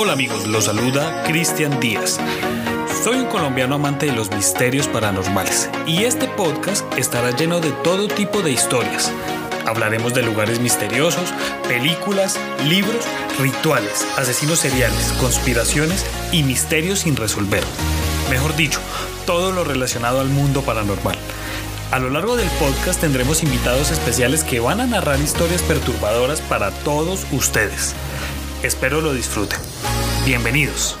Hola amigos, los saluda Cristian Díaz. Soy un colombiano amante de los misterios paranormales y este podcast estará lleno de todo tipo de historias. Hablaremos de lugares misteriosos, películas, libros, rituales, asesinos seriales, conspiraciones y misterios sin resolver. Mejor dicho, todo lo relacionado al mundo paranormal. A lo largo del podcast tendremos invitados especiales que van a narrar historias perturbadoras para todos ustedes. Espero lo disfruten. Bienvenidos.